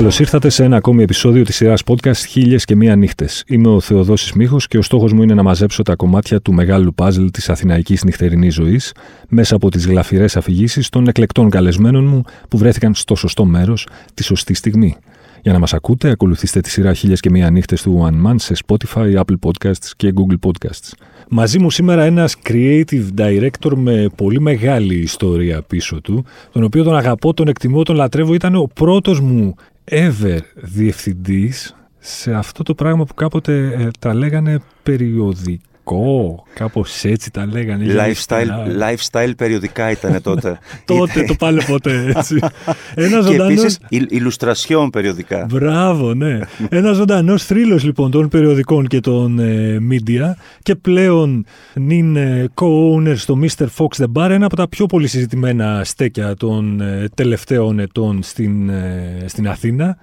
Καλώς ήρθατε σε ένα ακόμη επεισόδιο της σειράς podcast Χίλιες και Μία Νύχτες. Είμαι ο Θεοδόσης Μίχο και ο στόχος μου είναι να μαζέψω τα κομμάτια του μεγάλου παζλ της αθηναϊκής νυχτερινής ζωής μέσα από τις γλαφυρές αφηγήσεις των εκλεκτών καλεσμένων μου που βρέθηκαν στο σωστό μέρος τη σωστή στιγμή. Για να μας ακούτε, ακολουθήστε τη σειρά Χίλιες και Μία Νύχτες του One Man σε Spotify, Apple Podcasts και Google Podcasts. Μαζί μου σήμερα ένας creative director με πολύ μεγάλη ιστορία πίσω του, τον οποίο τον αγαπώ, τον εκτιμώ, τον λατρεύω. Ήταν ο πρώτος μου ever διευθυντής σε αυτό το πράγμα που κάποτε ε, τα λέγανε περιοδικά Κο, κάπως έτσι τα λέγανε. Lifestyle, lifestyle περιοδικά ήταν τότε. τότε, το πάλι ποτέ έτσι. Ένα ζωντανό. Και illustration περιοδικά. Μπράβο, ναι. Ένα ζωντανός θρύλος λοιπόν των περιοδικών και των ε, media και πλέον είναι co-owner στο Mr. Fox The Bar, ένα από τα πιο πολύ συζητημένα στέκια των ε, τελευταίων ετών στην, ε, στην Αθήνα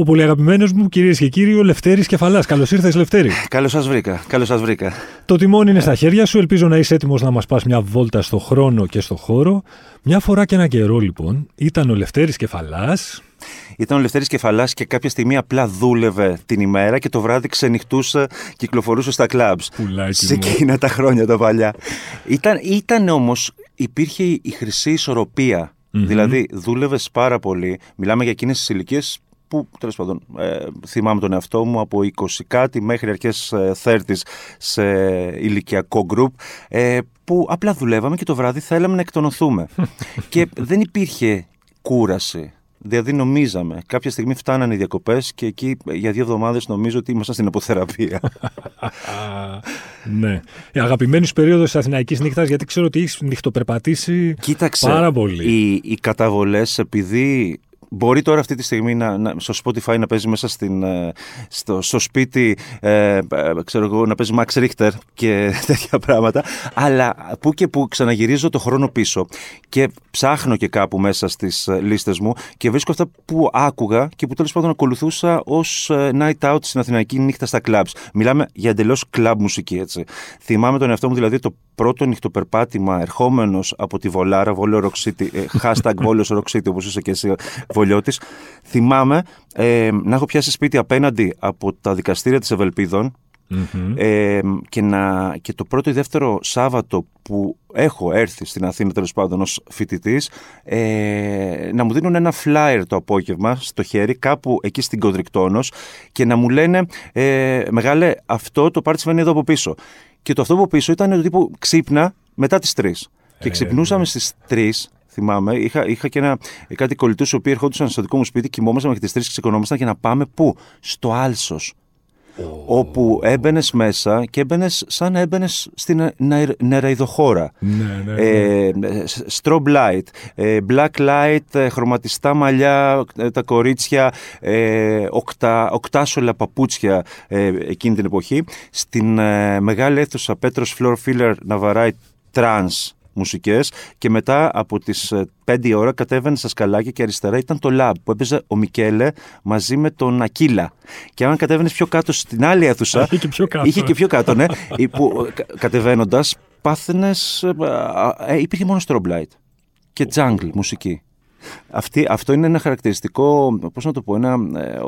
ο πολύ αγαπημένος μου, κυρίες και κύριοι, ο Λευτέρης Κεφαλάς. Καλώς ήρθες, Λευτέρη. Καλώς σας βρήκα. Καλώς σας βρήκα. Το τιμόνι είναι στα χέρια σου. Ελπίζω να είσαι έτοιμος να μας πας μια βόλτα στο χρόνο και στο χώρο. Μια φορά και ένα καιρό, λοιπόν, ήταν ο Λευτέρης Κεφαλάς. Ήταν ο Λευτέρης Κεφαλάς και κάποια στιγμή απλά δούλευε την ημέρα και το βράδυ ξενυχτούσε, κυκλοφορούσε στα κλαμπς. Σε εκείνα τα χρόνια τα παλιά. Ήταν, ήταν όμως, υπήρχε η χρυσή ισορροπία. Δηλαδή, δούλευες πάρα πολύ. Μιλάμε για εκείνες τις ηλικίες που τέλος πάντων ε, θυμάμαι τον εαυτό μου από 20 κάτι μέχρι αρχές 30 ε, σε ηλικιακό γκρουπ ε, που απλά δουλεύαμε και το βράδυ θέλαμε να εκτονωθούμε και δεν υπήρχε κούραση Δηλαδή νομίζαμε. Κάποια στιγμή φτάνανε οι διακοπές και εκεί για δύο εβδομάδες νομίζω ότι ήμασταν στην αποθεραπεία. ναι. Η αγαπημένη περίοδος της Αθηναϊκής νύχτας, γιατί ξέρω ότι έχεις νυχτοπερπατήσει πάρα πολύ. Οι, οι καταβολές, επειδή Μπορεί τώρα αυτή τη στιγμή να, να, στο Spotify να παίζει μέσα στην, ε, στο, στο σπίτι ε, ε, ξέρω εγώ, να παίζει Max Richter και τέτοια πράγματα αλλά που και που ξαναγυρίζω το χρόνο πίσω και ψάχνω και κάπου μέσα στις ε, λίστες μου και βρίσκω αυτά που άκουγα και που τέλος πάντων ακολουθούσα ως night out στην Αθηναϊκή νύχτα στα clubs. Μιλάμε για εντελώς club μουσική έτσι. Θυμάμαι τον εαυτό μου δηλαδή το πρώτο νυχτοπερπάτημα ερχόμενος από τη Βολάρα, Βόλιο Rock hashtag Βόλιο Rock City όπως είσαι και εσύ θυμάμαι ε, να έχω πιάσει σπίτι απέναντι από τα δικαστήρια της Ευελπίδων ε, και, να, και το πρώτο ή δεύτερο Σάββατο που έχω έρθει στην Αθήνα τέλος πάντων ως φοιτητής, ε, να μου δίνουν ένα flyer το απόγευμα στο χέρι κάπου εκεί στην Κοντρικτόνος και να μου λένε ε, μεγάλε αυτό το πάρτι συμβαίνει εδώ από πίσω και το αυτό από πίσω ήταν το τύπου ξύπνα μετά τις 3 και ξυπνούσαμε στις 3 θυμάμαι. Είχα, είχα και ένα, κάτι κολλητούς οι οποίοι ερχόντουσαν στο δικό μου σπίτι, κοιμόμασταν μέχρι τις τρεις και ξεκονόμασταν για να πάμε πού; Στο Άλσος. Όπου έμπαινες μέσα και έμπαινες σαν να έμπαινες στην νεραϊδοχώρα. Ναι, ναι, ε, ναι. strobe light, ε, black light, ε, χρωματιστά μαλλιά, τα κορίτσια, οκτά, οκτάσολα παπούτσια εκείνη την εποχή. Στην μεγάλη αίθουσα Πέτρος Floorfiller να βαράει trance μουσικές και μετά από τις 5 ε, ώρα κατέβαινε στα σκαλάκια και αριστερά ήταν το Lab που έπαιζε ο Μικέλε μαζί με τον Ακύλα. Και αν κατέβαινες πιο κάτω στην άλλη αίθουσα. Είχε και πιο κάτω. Είχε και πιο κάτω, ναι. που κατεβαίνοντας, πάθαινες. Ε, ε, υπήρχε μόνο strobe light και jungle μουσική. Αυτή, αυτό είναι ένα χαρακτηριστικό, πώς να το πω, ένα ε,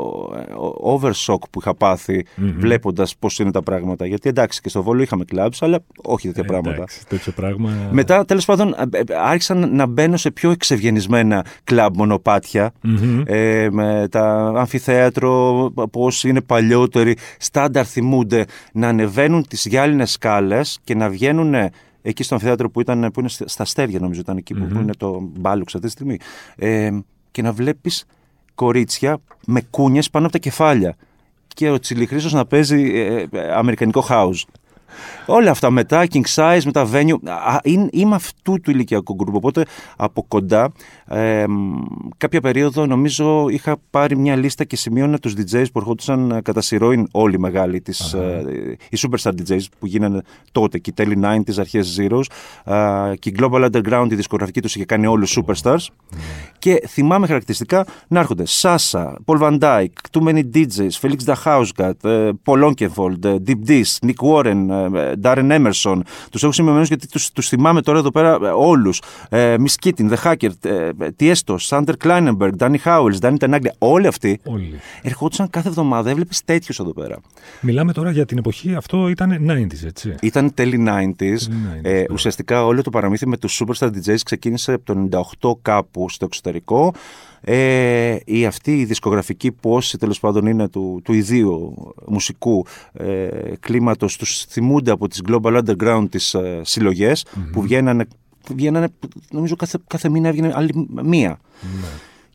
overshock που είχα πάθει mm-hmm. βλέποντας πώς είναι τα πράγματα. Γιατί εντάξει και στο Βόλο είχαμε clubs, αλλά όχι τέτοια ε, πράγματα. Εντάξει, τέτοιο πράγμα. Μετά τέλος πάντων ε, άρχισαν να μπαίνω σε πιο εξευγενισμένα κλαμπ μονοπάτια mm-hmm. ε, με τα αμφιθέατρο, πώς είναι παλιότεροι, στάνταρ θυμούνται να ανεβαίνουν τις γυάλινες σκάλες και να βγαίνουν εκεί στο αμφιθέατρο που, ήταν, που είναι στα αστέρια, νομίζω ήταν εκεί που, mm-hmm. που είναι το μπάλουξ αυτή τη στιγμή. Ε, και να βλέπεις κορίτσια με κούνιες πάνω από τα κεφάλια. Και ο Τσιλιχρήσος να παίζει ε, ε, αμερικανικό house. Όλα αυτά μετά, king size, μετά venue. Είμαι αυτού του ηλικιακού γκρουπ. Οπότε από κοντά, ε, κάποια περίοδο νομίζω είχα πάρει μια λίστα και σημείωνα τους DJs που ερχόντουσαν ε, κατά σειρώην όλοι οι μεγάλοι. Τις, ε, οι superstar DJs που γίνανε τότε και οι τέλη 90s, αρχές Zeros. Ε, και η Global Underground, η δισκογραφική τους είχε κάνει όλους superstars. Και θυμάμαι χαρακτηριστικά να έρχονται Sasa, Paul Van Dyke, Too Many DJs, Felix Da Hausgat, Paul Oakenfold, Deep Dish, Nick Warren, Darren Emerson. Τους έχω σημειωμένους γιατί τους θυμάμαι τώρα εδώ πέρα όλους. Miss Keating, The Hacker, Tiesto, Sander Kleinenberg, Danny Howells, Danny Tenaglia. Όλοι αυτοί Όλοι. ερχόντουσαν κάθε εβδομάδα. Έβλεπες τέτοιους εδώ πέρα. Μιλάμε τώρα για την εποχή, αυτό ήταν 90s, έτσι. Ήταν τέλη 90s. 90s, ε, ναι. ουσιαστικά όλο το παραμύθι με τους Superstar DJs ξεκίνησε από το 98 κάπου στο εξωτερικό. Ε, η αυτή η δισκογραφική που όσοι τέλος πάντων είναι του, του ιδίου μουσικού ε, κλίματος τους θυμούνται από τις Global Underground τις ε, συλλογες που βγαίνανε, βγαίνανε νομίζω κάθε, κάθε μήνα έβγαινε άλλη μία Ναι.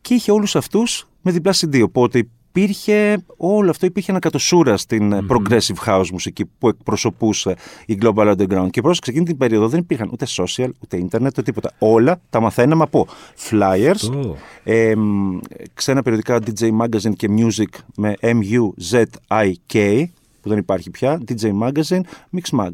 και είχε όλους αυτούς με διπλά CD. Οπότε υπήρχε όλο αυτό, υπήρχε ένα κατοσούρα στην ε, progressive house μουσική που εκπροσωπούσε η Global Underground. Και πρόσεξε, εκείνη την περίοδο δεν υπήρχαν ούτε social, ούτε ίντερνετ, ούτε τίποτα. Όλα τα μαθαίναμε από flyers, Αυτό. ε, μ, ξένα περιοδικά DJ Magazine και Music με M-U-Z-I-K, που δεν υπάρχει πια, DJ Magazine, Mix Mag.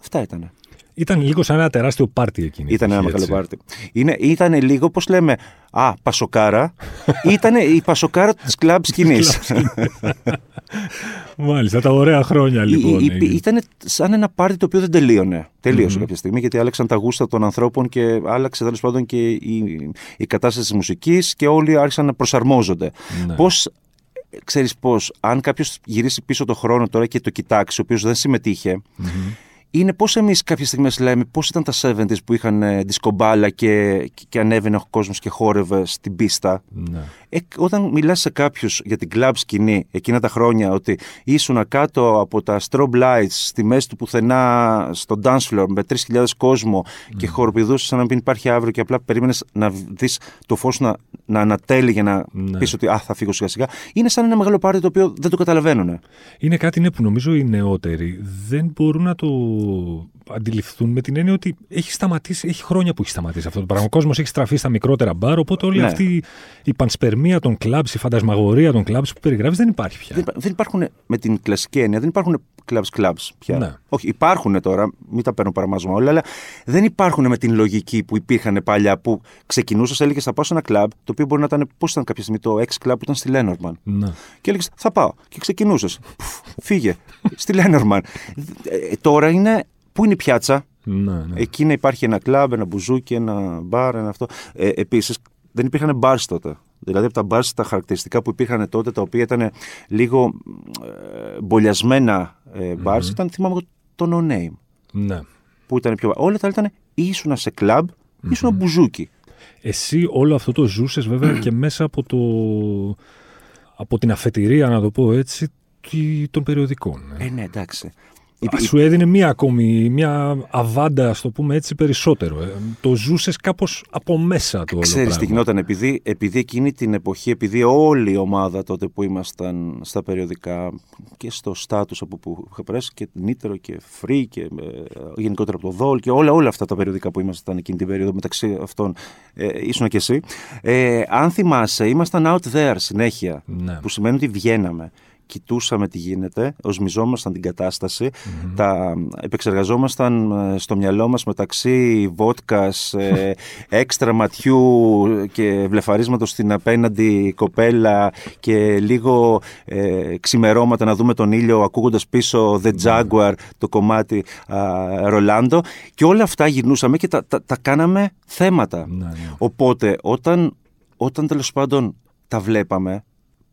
Αυτά ήταν. Ήταν λίγο σαν ένα τεράστιο πάρτι εκείνη. η Ήταν ένα εποχή, μεγάλο έτσι. πάρτι. Είναι, ήτανε λίγο, πώς λέμε, α, πασοκάρα. Ήτανε η πασοκάρα της κλαμπ σκηνής. Μάλιστα, τα ωραία χρόνια λοιπόν. Ή- ή- έγινε. Ήταν σαν ένα πάρτι το οποίο δεν τελείωνε. Τελείωσε Μμμ. κάποια στιγμή γιατί άλλαξαν τα γούστα των ανθρώπων και άλλαξε τέλος πάντων και η, η κατάσταση της μουσικής και όλοι άρχισαν να προσαρμόζονται. Ναι. Πώς, ξέρεις πώς, αν κάποιος γυρίσει πίσω το χρόνο τώρα και το κοιτάξει, ο οποίος δεν συμμετείχε, Μμμ. Είναι πώς εμείς κάποιες στιγμές λέμε πώς ήταν τα 70s που είχαν ε, δισκομπάλα και, και ανέβαινε ο κόσμος και χόρευε στην πίστα. Ναι. Ε, όταν μιλάς σε κάποιους για την κλαμπ σκηνή εκείνα τα χρόνια ότι ήσουν κάτω από τα strobe lights στη μέση του πουθενά στο dance floor με 3.000 κόσμο και χοροπηδούσες σαν να μην υπάρχει αύριο και απλά περίμενες να δεις το φως να, να ανατέλει για να Ναι. πεις ότι α, θα φύγω σιγά σιγά είναι σαν ένα μεγάλο πάρτι το οποίο δεν το καταλαβαίνουν. Είναι κάτι ναι, που νομίζω οι νεότεροι δεν μπορούν να το αντιληφθούν με την έννοια ότι έχει σταματήσει, έχει χρόνια που έχει σταματήσει αυτό το πράγμα. Ο κόσμος έχει στραφεί στα μικρότερα μπαρ, οπότε όλη Ναι. αυτή η πανσπερμία των κλαμπς, η φαντασμαγορία των κλαμπς που περιγράφεις δεν υπάρχει πια. Δεν, υπά- δεν υπάρχουν με την κλασική έννοια, δεν υπάρχουν clubs clubs πια. Ναι. Όχι, υπάρχουν τώρα, μην τα παίρνω παραμάζωμα όλα, αλλά δεν υπάρχουν με την λογική που υπήρχαν παλιά που ξεκινούσες, έλεγες θα πάω σε ένα κλαμπ, το οποίο μπορεί να ήταν, πώς ήταν κάποια στιγμή το ex club που ήταν στη Λένορμαν. Ναι. Και έλεγες θα πάω. Και ξεκινούσες. Φύγε. στη Λένορμαν. Ε, τώρα είναι. Πού είναι η πιάτσα, Ναι, ναι. Εκεί να υπάρχει ένα κλαμπ, ένα μπουζούκι, ένα μπαρ, ένα αυτό. Ε, Επίσης, δεν υπήρχαν μπαρ τότε. Δηλαδή από τα μπαρ τα χαρακτηριστικά που υπήρχαν τότε, τα οποία ήταν λίγο ε, μπολιασμένα ε, μπαρ, ήταν θυμάμαι εγώ, το No Name. ναι. Που ήταν πιο. Όλα τα άλλα ήταν ήσουνα σε κλαμπ, ήσουνα μπουζούκι. Εσύ όλο αυτό το ζούσες βέβαια και μέσα από, το, από την αφετηρία, να το πω έτσι, τι- των περιοδικών. ε. Ε, ναι, εντάξει. Α, Σου έδινε μία ακόμη, μία αβάντα, ας το πούμε έτσι, περισσότερο. ε. Το ζούσες κάπως από μέσα το όλο Ξέρεις τι πράγμα. γινόταν, επειδή, επειδή εκείνη την εποχή, επειδή όλη η ομάδα τότε που ήμασταν στα περιοδικά και στο στάτους από που είχα περάσει και Νίτερο και Free και ε, γενικότερα από το Δόλ και όλα, όλα αυτά τα περιοδικά που ήμασταν εκείνη την περίοδο μεταξύ αυτών ε, ήσουν και εσύ. Ε, αν θυμάσαι, ήμασταν out there συνέχεια, Ναι. που σημαίνει ότι βγαίναμε. Κοιτούσαμε τι γίνεται, οσμιζόμασταν την κατάσταση, τα επεξεργαζόμασταν ε, στο μυαλό μας μεταξύ βότκας, ε, έξτρα ματιού και βλεφαρίσματος στην απέναντι κοπέλα και λίγο ε, ξημερώματα να δούμε τον ήλιο ακούγοντας πίσω The Jaguar, το κομμάτι α, Ρολάντο και όλα αυτά γυρνούσαμε και τα, τα, τα κάναμε θέματα. Ναι, ναι. Οπότε όταν, όταν τέλος πάντων τα βλέπαμε,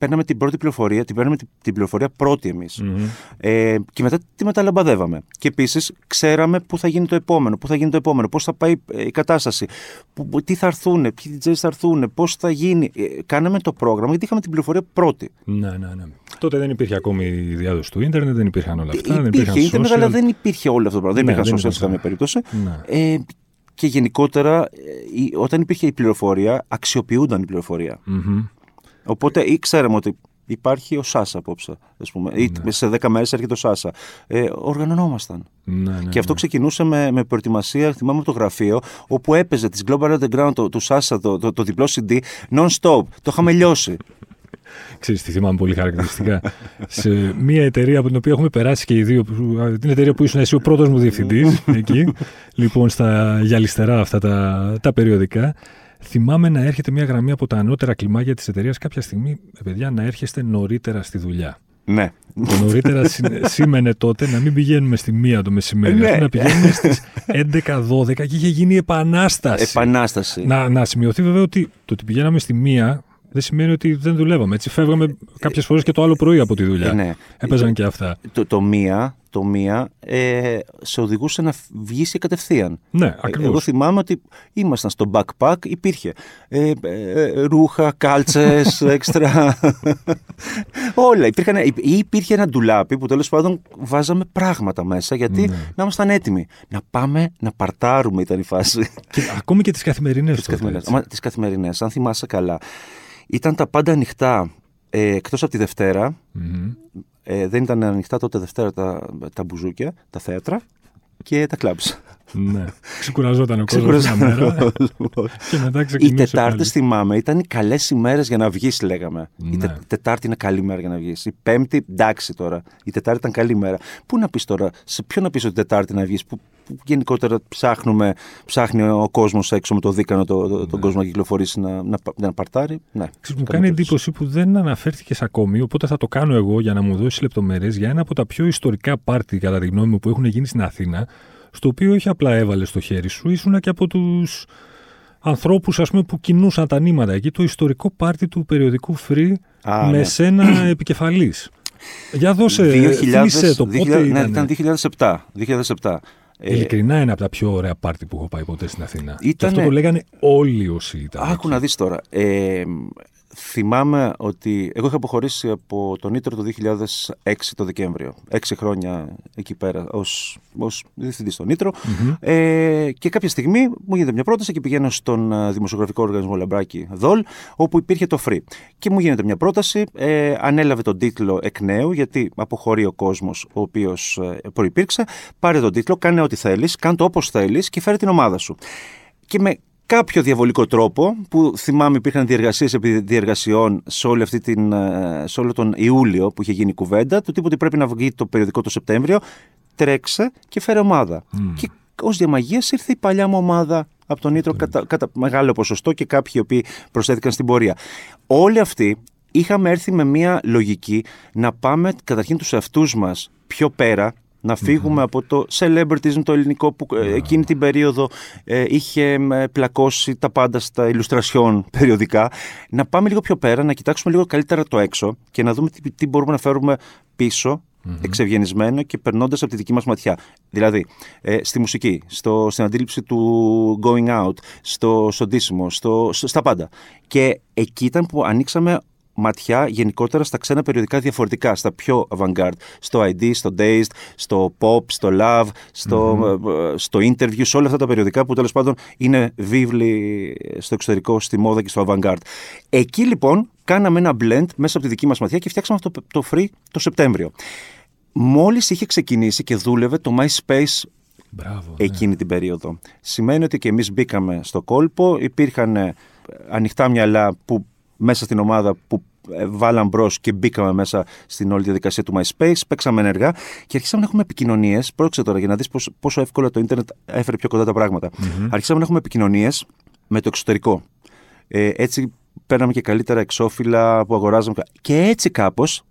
παίρναμε την πρώτη πληροφορία, την παίρναμε την, την πληροφορία πρώτη εμείς. Μμμ. Ε, και μετά τη μεταλαμπαδεύαμε. Και επίσης ξέραμε πού θα γίνει το επόμενο, πού θα γίνει το επόμενο, πώς θα πάει ε, η κατάσταση, που, που- τι θα έρθουν, ποιοι DJs θα έρθουν, πώς θα γίνει. Ε, κάναμε το πρόγραμμα γιατί είχαμε την πληροφορία πρώτη. Ναι, ναι, ναι. Τότε δεν υπήρχε ακόμη η διάδοση του ίντερνετ, δεν υπήρχαν όλα αυτά. δεν υπήρχε υπήρχαν ίντερνετ, social. αλλά δεν υπήρχε όλο αυτό το πράγμα. Ναι, δεν υπήρχαν δεν social σε ήταν καμία περίπτωση. Ναι. Ε, και γενικότερα, ε, η- όταν υπήρχε η πληροφορία, αξιοποιούνταν η πληροφορία. Μμμ. Οπότε ή ξέραμε ότι υπάρχει ο Σάσα απόψε. Ας πούμε, ή σε 10 μέρες έρχεται ο Σάσα. Ε, οργανωνόμασταν. Ναι, ναι, Και αυτό ξεκινούσε με, με προετοιμασία, θυμάμαι από το γραφείο, όπου έπαιζε τη Global Underground του, του Σάσα το, το, το διπλό CD non-stop. Το είχαμε λιώσει. Ξέρεις τι θυμάμαι πολύ χαρακτηριστικά. σε μια εταιρεία από την οποία έχουμε περάσει και οι δύο, που- την εταιρεία που ήσουν εσύ ο πρώτος μου διευθυντής, εκεί, λοιπόν στα γυαλιστερά αυτά τα, τα περιοδικά, θυμάμαι να έρχεται μια γραμμή από τα ανώτερα κλιμάκια της εταιρείας κάποια στιγμή, ε, παιδιά, να έρχεστε νωρίτερα στη δουλειά. Ναι. Το νωρίτερα σήμαινε τότε να μην πηγαίνουμε στη μία το μεσημέρι, Ναι. να πηγαίνουμε στις 11-12 και είχε γίνει επανάσταση. Επανάσταση. Να, να σημειωθεί βέβαια ότι το ότι πηγαίναμε στη μία δεν σημαίνει ότι δεν δουλεύαμε. Έτσι φεύγαμε κάποιες φορές και το άλλο πρωί από τη δουλειά. Ε, ναι. Έπαιζαν και αυτά. Το, το μία, το μία ε, σε οδηγούσε να βγει κατευθείαν. Ναι, Ε, ακριβώς. Εγώ θυμάμαι ότι ήμασταν στο backpack, υπήρχε ε, ε, ρούχα, κάλτσες, έξτρα. Όλα. Υπήρχαν, ή υπήρχε ένα ντουλάπι που τέλος πάντων βάζαμε πράγματα μέσα γιατί Ναι. να ήμασταν έτοιμοι. Να πάμε να παρτάρουμε ήταν η φάση. Και, ακόμη και τις καθημερινές Τις καθημερινές. Τις καθημερινές, αν θυμάσαι καλά. Ήταν τα πάντα ανοιχτά ε, εκτός από τη Δευτέρα. Ε, δεν ήταν ανοιχτά τότε Δευτέρα τα, τα μπουζούκια, τα θέατρα και τα κλαμπς. Ναι. Ξεκουραζόταν ο κόσμος μια μέρα και μετά Οι ξεκινούσε. Τετάρτε, πάλι. θυμάμαι, ήταν οι καλές ημέρες για να βγεις, λέγαμε. Η Ναι. τε, Τετάρτη είναι καλή μέρα για να βγεις. Η Πέμπτη, εντάξει τώρα. Η Τετάρτη ήταν καλή μέρα. Πού να πεις τώρα, σε ποιο να πεις ότι Τετάρτη να βγεις, που, που γενικότερα ψάχνουμε, ψάχνει ο κόσμος έξω με το δίκανο το, το- τον κόσμο να κυκλοφορήσει να, να, να παρτάρει. Ναι. Ξέρεις, μου Καμία κάνει περίπτωση. εντύπωση που δεν αναφέρθηκες ακόμη, οπότε θα το κάνω εγώ για να μου δώσεις λεπτομέρειες για ένα από τα πιο ιστορικά πάρτι, κατά τη γνώμη μου, που έχουν γίνει στην Αθήνα, στο οποίο όχι απλά έβαλε στο χέρι σου, ήσουν και από τους ανθρώπους που κινούσαν τα νήματα εκεί, το ιστορικό πάρτι του περιοδικού Free Α, με ναι. σένα επικεφαλής. Για δώσε, 2000, θύμισε το 2000, πότε ναι, ήταν. ήταν 2007. 2007. Ε, Ειλικρινά είναι από τα πιο ωραία πάρτι που έχω πάει ποτέ στην Αθήνα. Και Ήτανε- αυτό το λέγανε όλοι όσοι ήταν. Άκου εκεί. να δεις τώρα. Ε, θυμάμαι ότι εγώ είχα αποχωρήσει από τον Νίτρο το 2006 το Δεκέμβριο. Έξι χρόνια εκεί πέρα ως, ως διευθυντής στο νιτρο Ε, και κάποια στιγμή μου γίνεται μια πρόταση και πηγαίνω στον ε, δημοσιογραφικό οργανισμό Λαμπράκη Δόλ, όπου υπήρχε το Free. Και μου γίνεται μια πρόταση, ε, ανέλαβε τον τίτλο εκ νέου, γιατί αποχωρεί ο κόσμος ο οποίος ε, προϋπήρξε. Πάρε τον τίτλο, κάνε ό,τι θέλεις, κάνε το όπως θέλεις και φέρε την ομάδα σου. Και με κάποιο διαβολικό τρόπο, που θυμάμαι υπήρχαν διεργασίες επί διεργασιών σε, όλη αυτή την, ε, σε όλο τον Ιούλιο που είχε γίνει η κουβέντα, του τύπου ότι πρέπει να βγει το περιοδικό το Σεπτέμβριο, τρέξε και φέρε ομάδα. Και ως διαμαγείας ήρθε η παλιά μου ομάδα από τον Νίτρο κατά, κατά μεγάλο ποσοστό και κάποιοι οι οποίοι προσθέθηκαν στην πορεία. Όλοι αυτοί είχαμε έρθει με μια λογική να πάμε καταρχήν τους εαυτούς μας πιο πέρα να φύγουμε από το celebritism το ελληνικό που ε, εκείνη την περίοδο ε, είχε ε, πλακώσει τα πάντα στα illustration περιοδικά. Να πάμε λίγο πιο πέρα, να κοιτάξουμε λίγο καλύτερα το έξω και να δούμε τι, τι μπορούμε να φέρουμε πίσω εξευγενισμένο και περνώντας από τη δική μας ματιά. Δηλαδή, ε, στη μουσική, στο, στην αντίληψη του going out, στο, στο ντύσιμο, στο, στο- στα πάντα. Και εκεί ήταν που ανοίξαμε ματιά γενικότερα στα ξένα περιοδικά διαφορετικά, στα πιο avant-garde. Στο ID, στο Dazed, στο Pop, στο Love, στο, ε, στο Interview, σε όλα αυτά τα περιοδικά που τέλος πάντων είναι βίβλοι στο εξωτερικό, στη μόδα και στο avant-garde. Εκεί λοιπόν κάναμε ένα blend μέσα από τη δική μας ματιά και φτιάξαμε αυτό το free το Σεπτέμβριο. Μόλις είχε ξεκινήσει και δούλευε το MySpace Μπράβο. ναι. εκείνη την περίοδο. Σημαίνει ότι και εμείς μπήκαμε στο κόλπο, υπήρχαν ε, ανοιχτά μυαλά που μέσα στην ομάδα που ε, βάλαν μπρος και μπήκαμε μέσα στην όλη διαδικασία του MySpace, παίξαμε ενεργά και αρχίσαμε να έχουμε επικοινωνίες. Πρόκειται τώρα για να δεις πόσο, πόσο εύκολα το ίντερνετ έφερε πιο κοντά τα πράγματα. Αρχίσαμε να έχουμε επικοινωνίες με το εξωτερικό. Ε, έτσι παίρναμε και καλύτερα εξώφυλλα που αγοράζαμε. Και έτσι κάπως,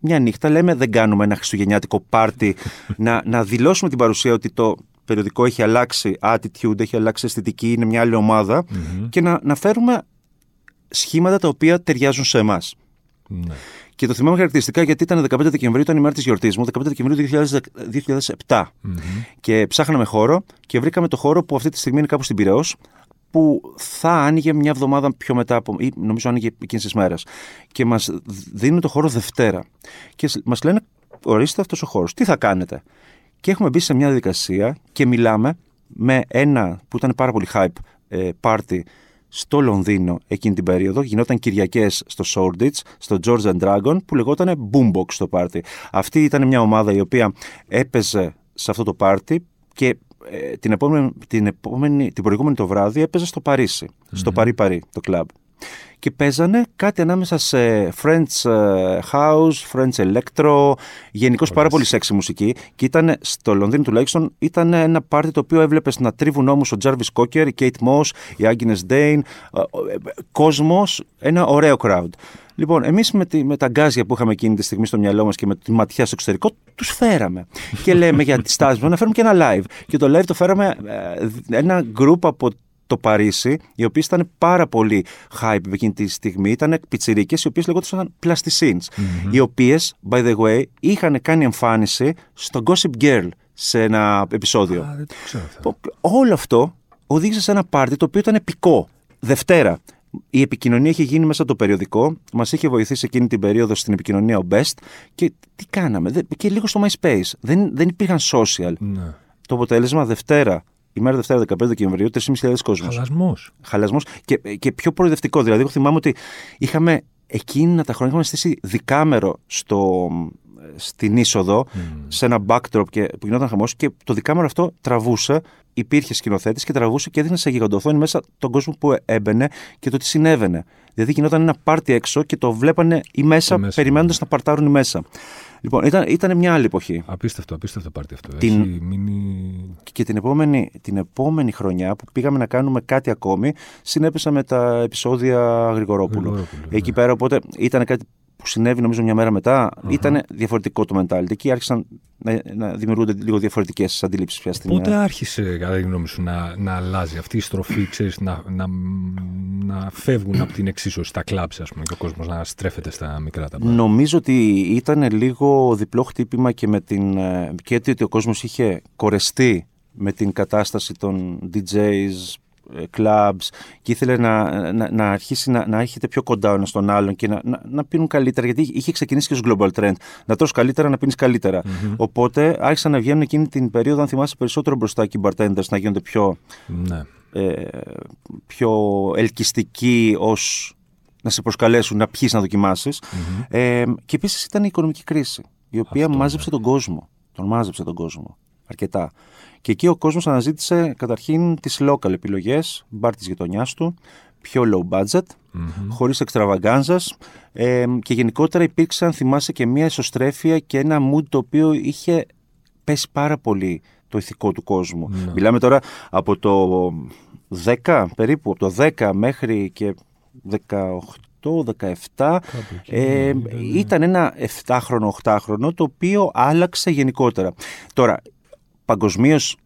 μια νύχτα λέμε δεν κάνουμε ένα χριστουγεννιάτικο πάρτι να, να δηλώσουμε την παρουσία ότι το περιοδικό έχει αλλάξει attitude, έχει αλλάξει αισθητική, είναι μια άλλη ομάδα και να, να φέρουμε σχήματα τα οποία ταιριάζουν σε εμάς. Ναι. Και το θυμάμαι χαρακτηριστικά γιατί ήταν 15 Δεκεμβρίου, ήταν η μέρα τη γιορτής μου, 15 Δεκεμβρίου 2000 2007. Και ψάχναμε χώρο και βρήκαμε το χώρο που αυτή τη στιγμή είναι κάπου στην Πυραιός που θα άνοιγε μια εβδομάδα πιο μετά, από, ή νομίζω άνοιγε εκείνες τις μέρες. Και μας δίνουν το χώρο Δευτέρα. Και μας λένε, ορίστε αυτός ο χώρος, τι θα κάνετε; Και έχουμε μπει σε μια διαδικασία και μιλάμε με ένα που ήταν πάρα πολύ hype ε, party στο Λονδίνο εκείνη την περίοδο. Γινόταν Κυριακές στο Shoreditch, στο George and Dragon, που λεγόταν Boombox το πάρτι. Αυτή ήταν μια ομάδα η οποία έπαιζε σε αυτό το πάρτι και ε, την, επόμενη, την, επόμενη, την προηγούμενη το βράδυ έπαιζε στο παρισι στο Παρί Παρί, το κλαμπ. Και παίζανε κάτι ανάμεσα σε French ε, House, French Electro, γενικώς πάρα πολύ σεξι μουσική. Και ήταν στο Λονδίνο τουλάχιστον ήταν ένα πάρτι το οποίο έβλεπες να τρίβουν όμως ο Jarvis Cocker, η Kate Moss, η Agnes Dane, κόσμος, ένα ωραίο crowd. Λοιπόν, εμείς με, τη- με τα γκάζια που είχαμε εκείνη τη στιγμή στο μυαλό μας και με τη ματιά στο εξωτερικό, τους φέραμε. και λέμε για τι τάσει μα να φέρουμε και ένα live. Και το live το φέραμε ε, ένα group από το Παρίσι, οι οποίες ήταν πάρα πολύ hype εκείνη τη στιγμή. Ήταν πιτσιρίκες, οι οποίες λεγόταν Plasticines. Οι οποίες, by the way, είχαν κάνει εμφάνιση στο Gossip Girl σε ένα επεισόδιο. Α, δεν το ξέρω αυτό. Λοιπόν, Όλο αυτό οδήγησε σε ένα πάρτι το οποίο ήταν επικό. Δευτέρα. Η επικοινωνία είχε γίνει μέσα από το περιοδικό. Μας είχε βοηθήσει εκείνη την περίοδο στην επικοινωνία ο Best. Και τι κάναμε. Δε- Και λίγο στο MySpace. Δεν, δεν υπήρχαν social. Ναι. Το αποτέλεσμα Δευτέρα. Η μέρα Δευτέρα 15 Δεκεμβρίου, 3.500 κόσμος. Χαλασμός. Χαλασμός και, και πιο προοδευτικό. Δηλαδή, εγώ θυμάμαι ότι είχαμε εκείνα τα χρόνια είχαμε στήσει δικάμερο στο, στην είσοδο, σε ένα backdrop και, που γινόταν χαμός και το δικάμερο αυτό τραβούσε. Υπήρχε σκηνοθέτης και τραβούσε και έδινε σε γιγαντοθόνη μέσα τον κόσμο που έμπαινε και το τι συνέβαινε. Δηλαδή γινόταν ένα πάρτι έξω και το βλέπανε οι μέσα, Οι μέσα, περιμένοντας να παρτάρουν οι μέσα. Λοιπόν, ήταν, ήταν μια άλλη εποχή. Απίστευτο, απίστευτο πάρτι αυτό. Την- Έχει μείνει. Και την επόμενη, την επόμενη χρονιά που πήγαμε να κάνουμε κάτι ακόμη, συνέπεσα με τα επεισόδια Γρηγορόπουλου. Γρηγορόπουλου, Εκεί ναι. πέρα, οπότε ήταν κάτι που συνέβη νομίζω μια μέρα μετά. Ήταν διαφορετικό το mentality. Εκεί άρχισαν να, να δημιουργούνται λίγο διαφορετικές αντιλήψεις πια στην Πότε άρχισε, κατά τη γνώμη σου, να, να αλλάζει αυτή η στροφή, ξέρεις, να, να, να φεύγουν από την εξίσωση τα κλάψη, ας πούμε, και ο κόσμος να στρέφεται στα μικρά τα πράγματα; Νομίζω ότι ήταν λίγο διπλό χτύπημα και με την. ε, και ότι ο κόσμος είχε κορεστεί με την κατάσταση των DJs, ε, clubs και ήθελε να, να, να αρχίσει να, να έρχεται πιο κοντά ο ένας στον άλλον και να, να, να πίνουν καλύτερα. Γιατί είχε ξεκινήσει και στο global trend. Να τρως καλύτερα, να πίνεις καλύτερα. Οπότε άρχισαν να βγαίνουν εκείνη την περίοδο, αν θυμάσαι, περισσότερο μπροστά και οι bartenders να γίνονται πιο, Ναι. ε, πιο ελκυστικοί ως να σε προσκαλέσουν να πιείς να δοκιμασεις Ε, και επίσης ήταν η οικονομική κρίση, η οποία Αυτό, μάζεψε τον κόσμο. Τον μάζεψε τον κόσμο. Αρκετά. Και εκεί ο κόσμος αναζήτησε καταρχήν τις local επιλογές, μπαρ της γειτονιάς του, πιο low budget, χωρίς εξτραβαγκάνζας. Ε, και γενικότερα υπήρξε, αν θυμάσαι, και μια εσωστρέφεια και ένα mood το οποίο είχε πέσει πάρα πολύ το ηθικό του κόσμου. Μιλάμε τώρα από το 10 περίπου, από το 10 μέχρι και 18-17 ε, ήταν ένα 7χρονο, 8χρονο το οποίο άλλαξε γενικότερα. Τώρα, παγκοσμίως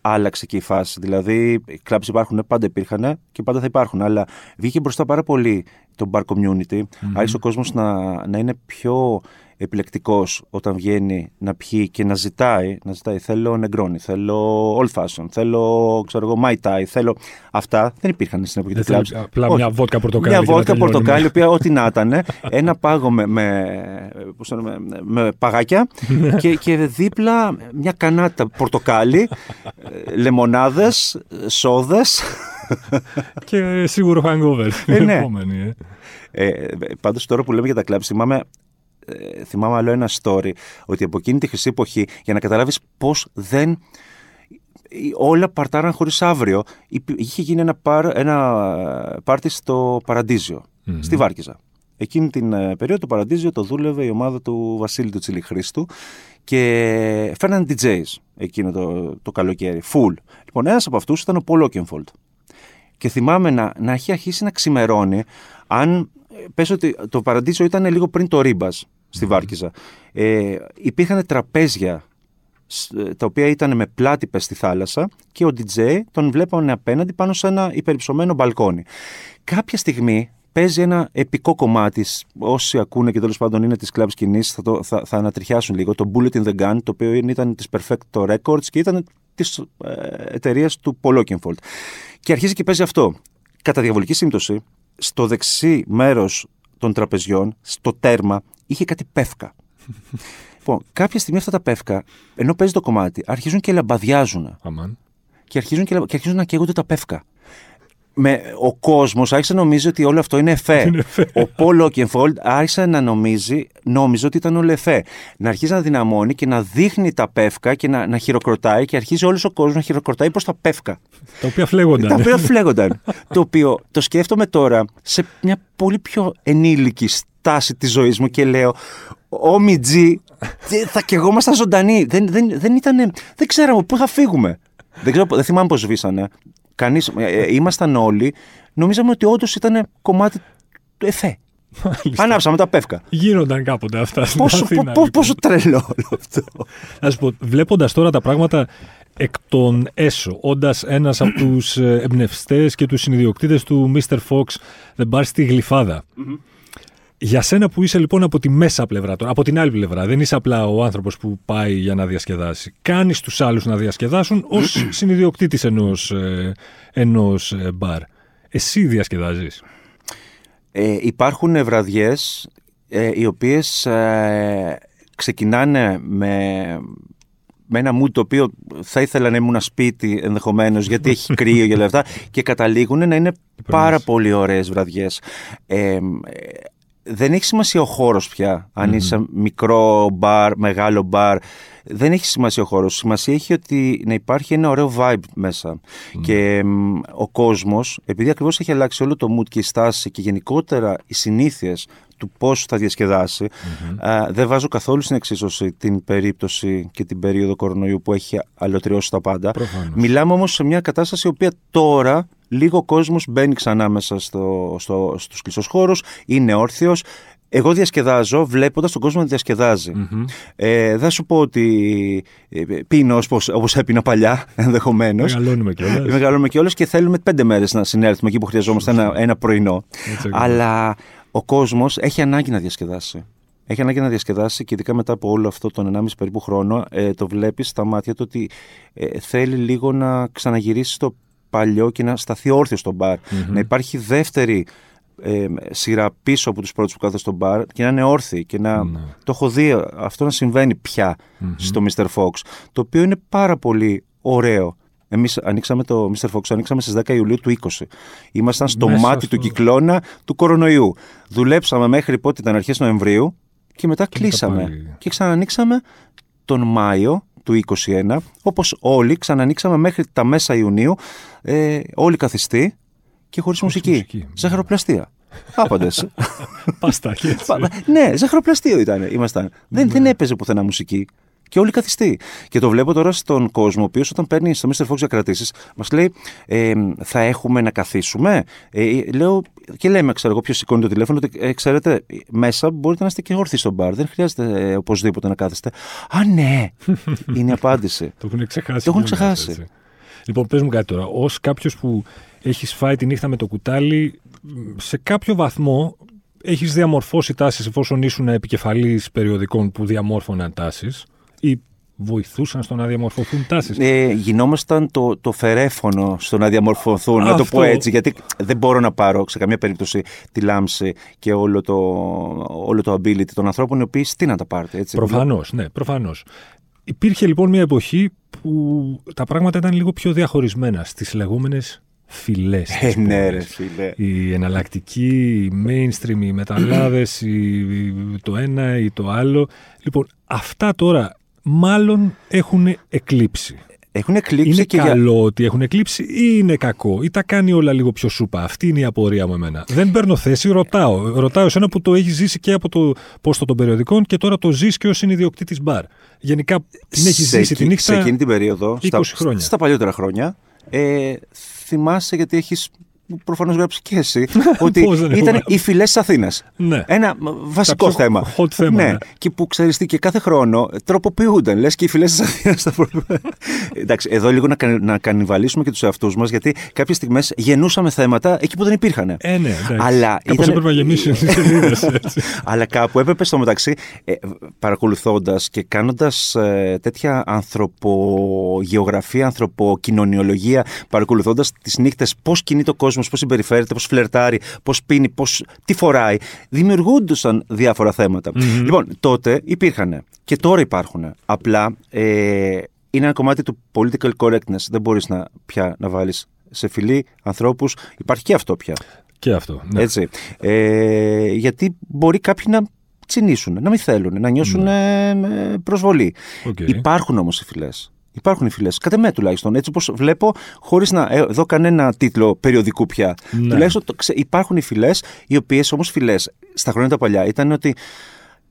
άλλαξε και η φάση. Δηλαδή, οι κλαμπs υπάρχουν, πάντα υπήρχαν και πάντα θα υπάρχουν. Αλλά βγήκε μπροστά πάρα πολύ το bar community. Άρχισε ο κόσμος να, να είναι πιο επιλεκτικός όταν βγαίνει να πιει και να ζητάει. Να ζητάει θέλω νεγκρόνι, θέλω old fashion, θέλω ξέρω εγώ, mai tai, θέλω. Αυτά δεν υπήρχαν στην εποχή Δεν του θέλει clubs. απλά Όχι. μια βότκα πορτοκάλι. Μια και να βότκα τελειώνουμε. πορτοκάλι, η οποία ό,τι να ήταν. Ένα πάγο με, με, πώς το λέμε, με παγάκια και, και δίπλα μια κανάτα πορτοκάλι, ε, λεμονάδες, σόδες. Και σίγουρο hangover. Ε, ναι. Επόμενη, ε. Ε, Πάντως τώρα που λέμε για τα κλαμπ, θυμάμαι, ε, θυμάμαι άλλο ένα story ότι από εκείνη τη χρυσή εποχή, για να καταλάβεις πώς δεν. Όλα παρτάραν χωρίς αύριο. Υπή- Είχε γίνει ένα, πάρ, ένα πάρτι στο παραντιζιο στη Βάρκιζα. Εκείνη την ε, περίοδο το Παραντίζιο το δούλευε η ομάδα του Βασίλη του Τσιλιχρίστου και φέρναν DJs εκείνο το, το καλοκαίρι, full. Λοιπόν, ένας από αυτούς ήταν ο Πολ Όκενφολτ. Και θυμάμαι να, να έχει αρχίσει να ξημερώνει αν ε, πες ότι το Παραντίζο ήταν λίγο πριν το Ρίμπας στη Βάρκιζα. Ε, υπήρχαν τραπέζια σ- ε, τα οποία ήταν με πλάτη στη θάλασσα και ο DJ τον βλέπανε απέναντι πάνω σε ένα υπερυψωμένο μπαλκόνι. Κάποια στιγμή παίζει ένα επικό κομμάτι. σ- Όσοι ακούνε και τέλος πάντων είναι της κλαμπ σκηνής θα, το- θα, θα ανατριχιάσουν λίγο. Το Bullet in the Gun, το οποίο είναι- ήταν της Perfecto Records και ήταν της ε, εταιρείας του Paul Oakenfold. Και αρχίζει και παίζει αυτό. Κατά διαβολική σύμπτωση, στο δεξί μέρος των τραπεζιών, στο τέρμα, είχε κάτι πεύκα. λοιπόν, κάποια στιγμή αυτά τα πεύκα, ενώ παίζει το κομμάτι, αρχίζουν και λαμπαδιάζουν Αμάν. και αρχίζουν, και, λα- και αρχίζουν να καίγονται τα πεύκα. Με, ο κόσμος άρχισε να νομίζει ότι όλο αυτό είναι εφέ. Είναι εφέ. Ο Πολ Όκενφολντ άρχισε να νομίζει, νόμιζε ότι ήταν όλο εφέ. Να αρχίζει να δυναμώνει και να δείχνει τα πεύκα και να, να χειροκροτάει και αρχίζει όλος ο κόσμος να χειροκροτάει προς τα πεύκα. Τα οποία φλέγονταν. τα οποία φλέγονταν. το οποίο το σκέφτομαι τώρα σε μια πολύ πιο ενήλικη στάση της ζωής μου και λέω. Ο Μιτζή, θα κι εγώ ήμασταν ζωντανοί. Δεν, δεν, δεν, ήτανε, δεν ξέραμε πού θα φύγουμε. Δεν, ξέρω, δεν θυμάμαι πώς σβήσανε. Κανείς, ε, ε, ήμασταν όλοι. Νομίζαμε ότι όντως ήταν κομμάτι του εφέ. Ανάψαμε τα πεύκα. Γίνονταν κάποτε αυτά. Στην Πόσο, Αθήνα, πο- πο- λοιπόν. πόσο τρελό όλο αυτό. Να σου πω, βλέποντας τώρα τα πράγματα εκ των έσω, όντας ένας από τους εμπνευστές και τους συνειδιοκτήτες του Mr. Fox The Bar στη γλυφαδα Για σένα που είσαι λοιπόν από τη μέσα πλευρά τώρα, από την άλλη πλευρά, δεν είσαι απλά ο άνθρωπος που πάει για να διασκεδάσει. Κάνεις τους άλλους να διασκεδάσουν ως συνειδιοκτήτης ενός ενός, ε, μπαρ. Εσύ διασκεδάζεις. Ε, υπάρχουν βραδιές ε, οι οποίες ε, ξεκινάνε με, με ένα mood το οποίο θα ήθελα να ήμουν σπίτι ενδεχομένως γιατί έχει κρύο και όλα αυτά και καταλήγουν να είναι πάρα πολύ ωραίες βραδιές. Ε, ε, δεν έχει σημασία ο χώρος πια, αν είσαι μικρό μπαρ, μεγάλο μπαρ. Δεν έχει σημασία ο χώρος. Σημασία έχει ότι να υπάρχει ένα ωραίο vibe μέσα. Και μ, ο κόσμος, επειδή ακριβώς έχει αλλάξει όλο το mood και η στάση και γενικότερα οι συνήθειες του πώς θα διασκεδασει α, δεν βάζω καθόλου στην εξίσωση την περίπτωση και την περίοδο κορονοϊού που έχει αλωτριώσει τα πάντα. Προφανώς. Μιλάμε όμως σε μια κατάσταση η οποία τώρα λίγο ο κόσμος μπαίνει ξανά μέσα στο, στο, στους κλειστούς χώρους, είναι όρθιος. Εγώ διασκεδάζω βλέποντας τον κόσμο να διασκεδαζει Ε, δεν σου πω ότι ε, πίνω όπως, όπως έπινα παλιά ενδεχομένως. Μεγαλώνουμε κιόλας. Μεγαλώνουμε και όλες και θέλουμε πέντε μέρες να συνέλθουμε εκεί που χρειαζόμαστε ένα, ένα πρωινό. Έτσι ακριβώς. Αλλά ο κόσμος έχει ανάγκη να διασκεδάσει. Έχει ανάγκη να διασκεδάσει και ειδικά μετά από όλο αυτό τον 1,5 περίπου χρόνο ε, το βλέπεις στα μάτια του ότι ε, θέλει λίγο να ξαναγυρίσει στο παλιό και να σταθεί όρθιος στο μπαρ. Να υπάρχει δεύτερη ε, σειρά πίσω από τους πρώτους που κάθονται στο μπαρ και να είναι όρθιοι και να Ναι. το έχω δει αυτό να συμβαίνει πια στο Mr. Fox το οποίο είναι πάρα πολύ ωραίο εμείς ανοίξαμε το Mr. Fox, ανοίξαμε στις 10 Ιουλίου του 20. Ήμασταν στο Μέσα μάτι στο- του κυκλώνα του κορονοϊού. Δουλέψαμε μέχρι πότε ήταν αρχές Νοεμβρίου και μετά Και μετά κλείσαμε. πάλι. Και ξανανοίξαμε τον Μάιο του 21, όπως όλοι ξανανοίξαμε μέχρι τα μέσα Ιουνίου, ε, όλοι καθιστοί και χωρίς μουσική. μουσική. Ζαχαροπλαστεία. Άπαντες. Παστάκι έτσι. Πα- ναι, ζαχαροπλαστείο ήταν. Ήμασταν. Δεν, δεν έπαιζε πουθενά μουσική. Και όλοι καθιστοί. Και το βλέπω τώρα στον κόσμο, ο οποίος όταν παίρνει στο Mr. Fox για κρατήσεις, μας λέει, ε, θα έχουμε να καθίσουμε; Ε, λέω, και λέμε, ξέρω εγώ, ποιος σηκώνει το τηλέφωνο, ότι ε, ξέρετε, μέσα μπορείτε να είστε και όρθιοι στο μπαρ. Δεν χρειάζεται ε, οπωσδήποτε να κάθεστε. Α, ναι! Είναι η απάντηση. Το έχουν ξεχάσει. Το έχουν κιόλας, ξεχάσει. έτσι. Λοιπόν, πες μου κάτι τώρα. Ω κάποιος που έχεις φάει τη νύχτα με το κουτάλι, μ, σε κάποιο βαθμό έχεις διαμορφώσει τάσεις εφόσον ήσουν επικεφαλής περιοδικών που διαμόρφωναν τάσεις; Ή βοηθούσαν στο να διαμορφωθούν τάσεις; Ε, γινόμασταν το, το φερέφωνο στο να διαμορφωθούν, να το Αυτό. πω έτσι. Γιατί δεν μπορώ να πάρω σε καμία περίπτωση τη λάμψη και όλο το, όλο το ability των ανθρώπων οι οποίοι τι να τα πάρετε. Έτσι. Προφανώς, ναι, προφανώς. Υπήρχε λοιπόν μια εποχή που τα πράγματα ήταν λίγο πιο διαχωρισμένα στις λεγόμενες φυλές. Ε, ναι, ρε φίλε. Η εναλλακτική, η mainstream, οι μεταλλάδες, η, το ένα ή το άλλο. Λοιπόν, αυτά τώρα μάλλον έχουν εκλείψει. Έχουν εκλείψει Είναι και για... καλό ότι έχουν εκλείψει ή είναι κακό; Ή τα κάνει όλα λίγο πιο σούπα; Αυτή είναι η απορία μου εμένα. Δεν παίρνω θέση, ρωτάω. Ρωτάω εσένα που το έχει ζήσει και από το πόστο των περιοδικών και τώρα το ζεις και ως συνειδιοκτήτης μπαρ. Γενικά την έχεις σε ζήσει εκει- τη νύχτα. Σε εκείνη την περίοδο, 20 στα, χρόνια. στα παλιότερα χρόνια, ε, θυμάσαι γιατί έχεις προφανώς γράψεις και εσύ ότι Πώς δεν έχω ήταν γράψει. οι φυλές της Αθήνας. Ναι. Ένα βασικό πιο θέμα. hot θέμα, Ναι. ναι. Και που ξέρεις τι, και κάθε χρόνο τροποποιούνταν. Λες και οι φυλές της Αθήνας θα προ- Εντάξει, εδώ λίγο να, κα- να κανιβαλίσουμε και τους εαυτούς μας, γιατί κάποιες στιγμές γεννούσαμε θέματα εκεί που δεν υπήρχαν. Ε, ναι, εντάξει. Αλλά Κάπως ήταν- έπρεπε να γεμίσει οι σελίδες, έτσι. Αλλά κάπου έπρεπε στο μεταξύ, ε, παρακολουθώντας και κάνοντας ε, τέτοια ανθρωπογεωγραφία, ανθρωποκοινωνιολογία, παρακολουθώντας τις νύχτες πώς κινείται ο κόσμος, πώς συμπεριφέρεται, πώς φλερτάρει, πώς πίνει, πώς, τι φοράει, δημιουργούνταν διάφορα θέματα. Λοιπόν, τότε υπήρχαν και τώρα υπάρχουν. Απλά ε, είναι ένα κομμάτι του political correctness. Δεν μπορείς να, πια να βάλεις σε φιλή ανθρώπους. Υπάρχει και αυτό πια. Και αυτό. Ναι. Έτσι. Ε, γιατί μπορεί κάποιοι να τσινήσουν, να μην θέλουν, να νιώσουν ε, ε, προσβολή. Οκ. Υπάρχουν όμως οι φυλές. Υπάρχουν οι φυλές. Κατά με τουλάχιστον. Έτσι όπως βλέπω, χωρίς να ε, δω κανένα τίτλο περιοδικού πια. Ναι. Τουλάχιστον το ξε- υπάρχουν οι φυλές, οι οποίες όμως φυλές στα χρόνια τα παλιά ήταν ότι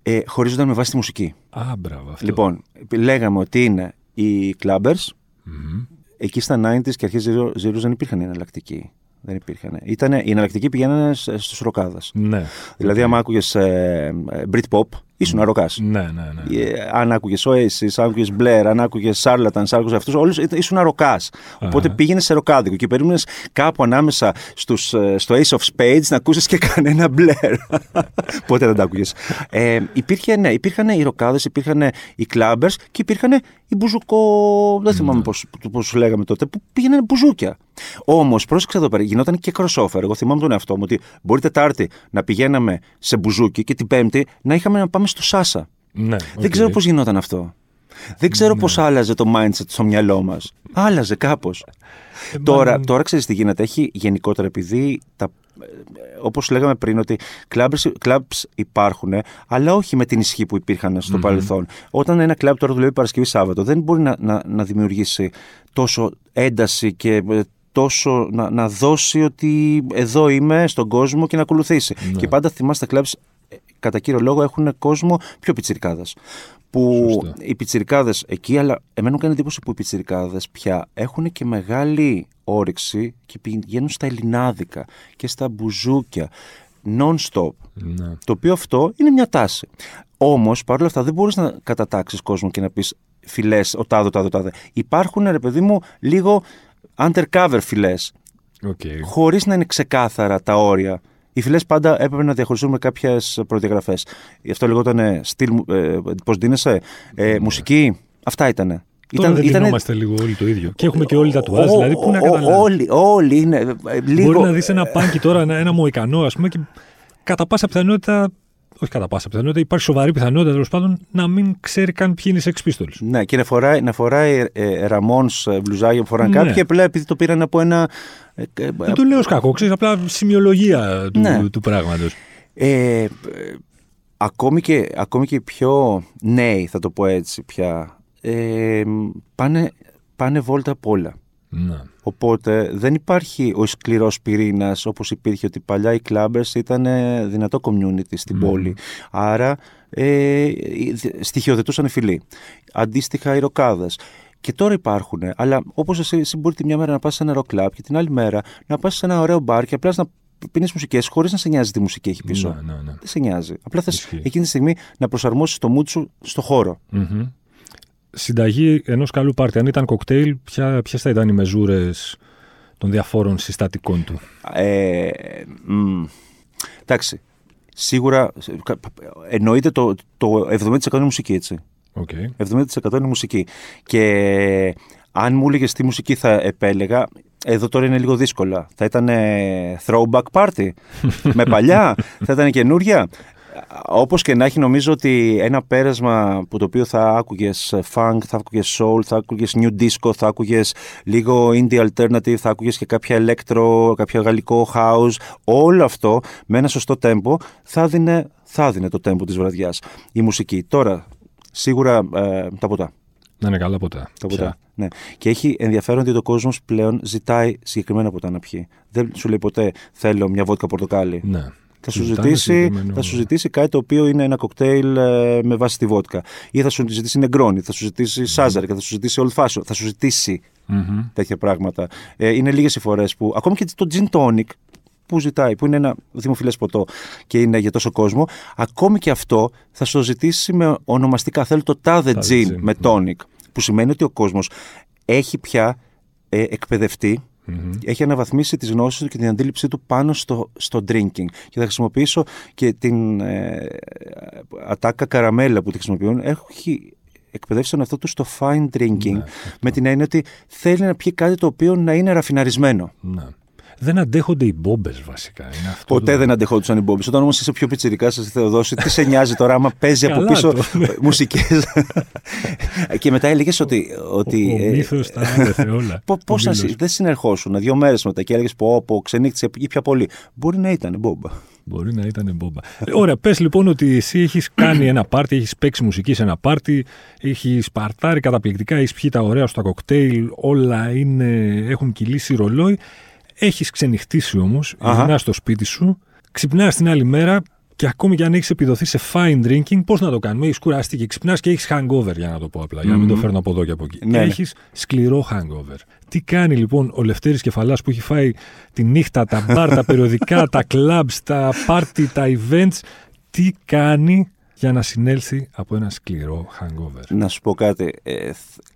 ε, χωρίζονταν με βάση τη μουσική. Α, μπράβο. Αυτό. Λοιπόν, λέγαμε ότι είναι οι clubbers. Μμμ. Εκεί στα 90s και αρχές Zeros δεν υπήρχαν εναλλακτικοί. Δεν υπήρχαν. Ήτανε, οι εναλλακτικοί πηγαίνανε στους ροκάδες. Ναι. Δηλαδή, άμα άκουγες ε, Britpop, ήσουν ροκάς. Ναι, ναι, ναι. Ε, αν άκουγες Oasis, αν άκουγες Blair, αν άκουγες Charlatans, αν άκουγες αυτούς, όλους ήσουν ροκάς. Οπότε πήγαινες σε ροκάδικο και περίμενες κάπου ανάμεσα στους, ε, στο Ace of Spades να ακούσεις και κανένα Blair. Πότε δεν τα άκουγες. Ε, υπήρχε, ναι, υπήρχαν οι ροκάδες, υπήρχαν οι clubbers και υπήρχαν οι μπουζουκό. Δεν θυμάμαι ναι. πώς του λέγαμε τότε, που πήγαιναν μπουζούκια. Όμως, πρόσεξε εδώ πέρα, γινόταν και crossover. Εγώ θυμάμαι τον εαυτό μου ότι μπορεί Τετάρτη να πηγαίναμε σε μπουζούκι και την Πέμπτη να είχαμε να πάμε στο Σάσα. Ναι, Δεν ξέρω πώς γινόταν αυτό. Δεν ξέρω ναι. πώς άλλαζε το mindset στο μυαλό μας. Άλλαζε κάπως. Ε, τώρα, τώρα ξέρεις τι γίνεται. Έχει γενικότερα επειδή τα Όπως λέγαμε πριν, ότι clubs υπάρχουν, αλλά όχι με την ισχύ που υπήρχαν στο παρελθόν. Όταν ένα κλαμπ τώρα δουλεύει Παρασκευή Σάββατο, δεν μπορεί να, να, να δημιουργήσει τόσο ένταση και ε, τόσο να, να δώσει ότι εδώ είμαι στον κόσμο και να ακολουθήσει. Ναι. Και πάντα θυμάστε, τα clubs ε, κατά κύριο λόγο έχουν κόσμο πιο πιτσιρικάδας που Σωστά. οι πιτσιρικάδες εκεί, αλλά εμένα μου κάνει εντύπωση που οι πιτσιρικάδες πια έχουν και μεγάλη όρεξη και πηγαίνουν στα ελληνάδικα και στα μπουζούκια non-stop. Ναι. Το οποίο αυτό είναι μια τάση. Όμως, παρόλα αυτά, δεν μπορείς να κατατάξεις κόσμο και να πεις φιλές, ο τάδο, τάδο, τάδε. Υπάρχουν, ρε παιδί μου, λίγο undercover φιλές. Okay. Χωρίς να είναι ξεκάθαρα τα όρια οι φυλές πάντα έπρεπε να διαχωριστούν με κάποιες προδιαγραφές. Γι' αυτό λεγόταν στυλ. Ε, Πώς δίνεσαι, ε, μουσική. Αυτά ήταν. Τώρα ήταν, δεν ήτανε... λίγο όλοι το ίδιο. Και έχουμε και όλοι τα τουάζ, δηλαδή πού να καταλάβει; Όλοι, όλοι είναι. Ε, λίγο... Μπορεί να δεις ένα πάνκι τώρα, ένα, ένα μοϊκανό, ας πούμε, και κατά πάσα πιθανότητα όχι κατά πάσα πιθανότητα, υπάρχει σοβαρή πιθανότητα τέλος πάντων να μην ξέρει καν ποιοι είναι οι Sex Pistols. Ναι, και να φοράει, να φοράει ε, ραμόν ε, μπλουζάγια που φοράνε ναι. κάποιοι, απλά επειδή το πήραν από ένα. Ε, ε δεν το λέω ως κακό, ξέρεις, απλά σημειολογία του, ναι. του πράγματος. Ε, ακόμη, και, ακόμη και οι πιο νέοι, θα το πω έτσι πια, ε, πάνε, πάνε βόλτα απ' όλα. Ναι. Οπότε δεν υπάρχει ο σκληρός πυρήνας όπως υπήρχε ότι παλιά οι clubbers ήταν δυνατό community στην ναι. πόλη. Άρα ε, στοιχειοθετούσαν φιλοί. Αντίστοιχα οι ροκάδες. Και τώρα υπάρχουν, αλλά όπως εσύ, εσύ μπορεί τη μια μέρα να πας σε ένα rock club και την άλλη μέρα να πας σε ένα ωραίο μπαρ και απλά να πίνεις μουσικές χωρίς να σε νοιάζει τι μουσική έχει πίσω. Ναι, ναι, ναι. Δεν σε νοιάζει. Απλά θες εκείνη τη στιγμή να προσαρμόσεις το mood σου στο χώρο συνταγή ενός καλού πάρτι. Αν ήταν κοκτέιλ, ποιες θα ήταν οι μεζούρες των διαφόρων συστατικών του; Ε, εντάξει. Σίγουρα εννοείται το, το 70% είναι μουσική, έτσι. Okay. 70% είναι μουσική. Και αν μου έλεγες τι μουσική θα επέλεγα, εδώ τώρα είναι λίγο δύσκολα. Θα ήταν throwback party με παλιά, θα ήταν καινούρια. Όπως και να έχει νομίζω ότι ένα πέρασμα που το οποίο θα άκουγες funk, θα άκουγες soul, θα άκουγες new disco, θα άκουγες λίγο indie alternative, θα άκουγες και κάποια electro, κάποια γαλλικό house, όλο αυτό με ένα σωστό tempo θα δίνει, θα δίνει το tempo της βραδιάς η μουσική. Τώρα, σίγουρα ε, τα ποτά. Να είναι καλά ποτά. Τα ποτά. Ναι. Και έχει ενδιαφέρον ότι ο κόσμος πλέον ζητάει συγκεκριμένα ποτά να πιει. Δεν σου λέει ποτέ θέλω μια βότκα πορτοκάλι. Ναι. Θα σου, ζητήσει, θα σου ζητήσει κάτι το οποίο είναι ένα κοκτέιλ ε, με βάση τη βότκα. Ή θα σου ζητήσει νεγκρόνι, θα σου ζητήσει mm-hmm. σάζαρικα, θα σου ζητήσει old fashion, θα σου ζητήσει mm-hmm. τέτοια πράγματα. Ε, είναι λίγες οι φορές που. Ακόμη και το gin tonic που ζητάει, που είναι ένα δημοφιλές ποτό και είναι για τόσο κόσμο, ακόμη και αυτό θα σου το ζητήσει με ονομαστικά. Θέλω το τάδε gin με ναι. tonic. Που σημαίνει ότι ο κόσμος έχει πια ε, εκπαιδευτεί Mm-hmm. Έχει αναβαθμίσει τις γνώσεις του και την αντίληψή του πάνω στο, στο drinking. Και θα χρησιμοποιήσω και την ε, ατάκα καραμέλα που τη χρησιμοποιούν. Έχει εκπαιδεύσει τον εαυτό του στο fine drinking, ναι, με την έννοια ότι θέλει να πιει κάτι το οποίο να είναι ραφιναρισμένο. Ναι δεν αντέχονται οι μπόμπες βασικά. Είναι αυτό Ποτέ το... δεν αντεχόντουσαν οι μπόμπες. Όταν όμως είσαι πιο πιτσυρικά, σα Θεοδόση, τι σε νοιάζει τώρα άμα παίζει από πίσω μουσικές; και μετά έλεγες ότι. ότι ο, ο μύθος τα άνδεθε όλα. Πώς δεν συνερχόσουν δύο μέρες μετά και έλεγες πω, πω ξενύχτησε ή πια πολύ. Μπορεί να ήταν μπόμπα. Μπορεί να ήταν μπόμπα. Ωραία, πες λοιπόν ότι εσύ έχεις κάνει ένα πάρτι, έχεις παίξει μουσική σε ένα πάρτι, έχεις παρτάρει καταπληκτικά, έχεις πιει τα ωραία στα κοκτέιλ, όλα είναι, έχουν κυλήσει ρολόι έχεις ξενυχτήσει όμως, γυρνάς στο σπίτι σου, ξυπνάς την άλλη μέρα, Και ακόμη και αν έχεις επιδοθεί σε fine drinking, πώς να το κάνουμε. Έχεις κουραστεί και ξυπνάς και έχεις hangover, για να το πω απλά, για να μην το φέρνω από εδώ και από εκεί. Ναι. Έχεις σκληρό hangover. Τι κάνει λοιπόν ο Λευτέρης Κεφαλάς που έχει φάει τη νύχτα, τα μπαρ, τα περιοδικά, τα clubs, τα party, τα events. Τι κάνει για να συνέλθει από ένα σκληρό hangover; Να σου πω κάτι. Ε,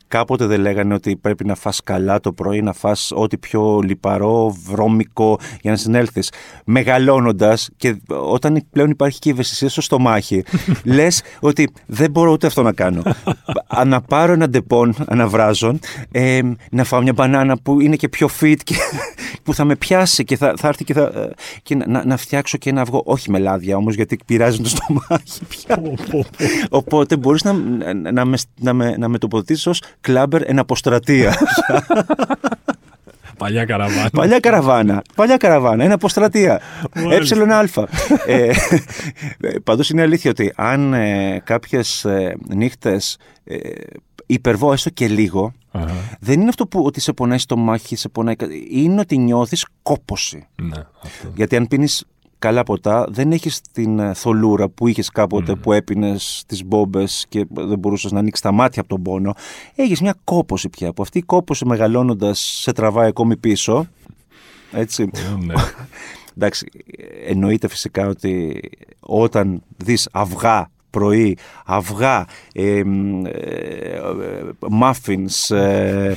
κάποτε δεν λέγανε ότι πρέπει να φας καλά το πρωί, να φας ό,τι πιο λιπαρό, βρώμικο για να συνέλθεις. Μεγαλώνοντας και όταν πλέον υπάρχει και η ευαισθησία στο στομάχι, λες ότι δεν μπορώ ούτε αυτό να κάνω. να πάρω ένα Depon αναβράζον, ε, να φάω μια μπανάνα που είναι και πιο fit και που θα με πιάσει και θα, θα έρθει και, θα, ε, και να, να φτιάξω και ένα αυγό. Όχι με λάδια όμως γιατί πειράζει το στομάχι πια. Οπότε μπορείς να, να, να, με, να, με, να με τοποθετήσεις ως κλάμπερ εν αποστρατεία. Παλιά καραβάνα. Παλιά καραβάνα. Παλιά καραβάνα. Ένα αποστρατεία. Έψιλον αλφα. ε, Πάντως είναι αλήθεια ότι αν ε, κάποιες ε, νύχτες ε, υπερβώ έστω και λίγο, δεν είναι αυτό που ότι σε πονάει στο μάχη, σε πονάει. Είναι ότι νιώθεις κόποση. Ναι, αυτό. Γιατί αν πίνεις καλά ποτά, δεν έχεις την ε, θολούρα που είχες κάποτε που έπινες τις μπόμπες και δεν μπορούσες να ανοίξεις τα μάτια από τον πόνο. Έχεις μια κόποση πια. Που αυτή η κόποση μεγαλώνοντας σε τραβάει ακόμη πίσω. Έτσι. ναι. Εντάξει, εννοείται φυσικά ότι όταν δεις αυγά πρωί, αυγά, ε, ε, muffins, ε, ε,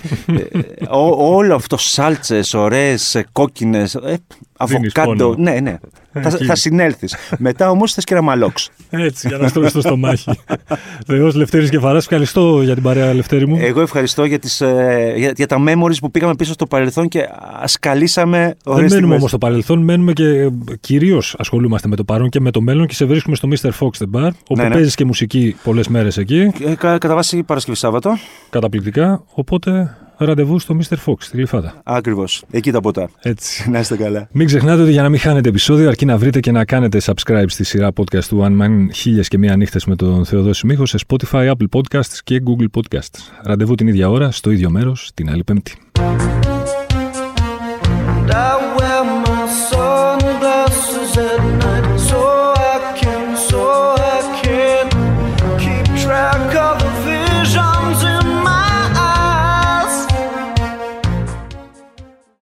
ό- όλο αυτό σάλτσες, ωραίες, ε, κόκκινες, ε, αβοκάντο, πόνο. ναι, ναι, θα, Εκεί. θα συνέλθεις. Μετά όμως θες και ένα μαλόξ. Έτσι, για να στρώσει το στομάχι. Θεός Λευτέρης Κεφαράς, ευχαριστώ για την παρέα, Λευτέρη μου. Εγώ ευχαριστώ για, τις, ε, για, για τα memories που πήγαμε πίσω στο παρελθόν και ασκαλίσαμε Δεν ωραίες μένουμε στιγμές. όμως στο παρελθόν, μένουμε και κυρίως ασχολούμαστε με το παρόν και με το μέλλον και σε βρίσκουμε στο Mr. Fox The Bar, όπου Ναι, ναι. παίζεις και μουσική πολλές μέρες εκεί. Ε, κα- κατά βάση Παρασκευή Σάββατο. Καταπληκτικά. Οπότε ραντεβού στο Mr. Fox, στη Γλυφάδα. Ακριβώς. Εκεί τα ποτά. Έτσι. Να είστε καλά. Μην ξεχνάτε ότι για να μην χάνετε επεισόδιο, αρκεί να βρείτε και να κάνετε subscribe στη σειρά podcast του One Man χίλιες και μία νύχτες με τον Θεοδόση Μίχο σε Spotify, Apple Podcasts και Google Podcasts. Ραντεβού την ίδια ώρα, στο ίδιο μέρος, την άλλη Πέμπτη. And I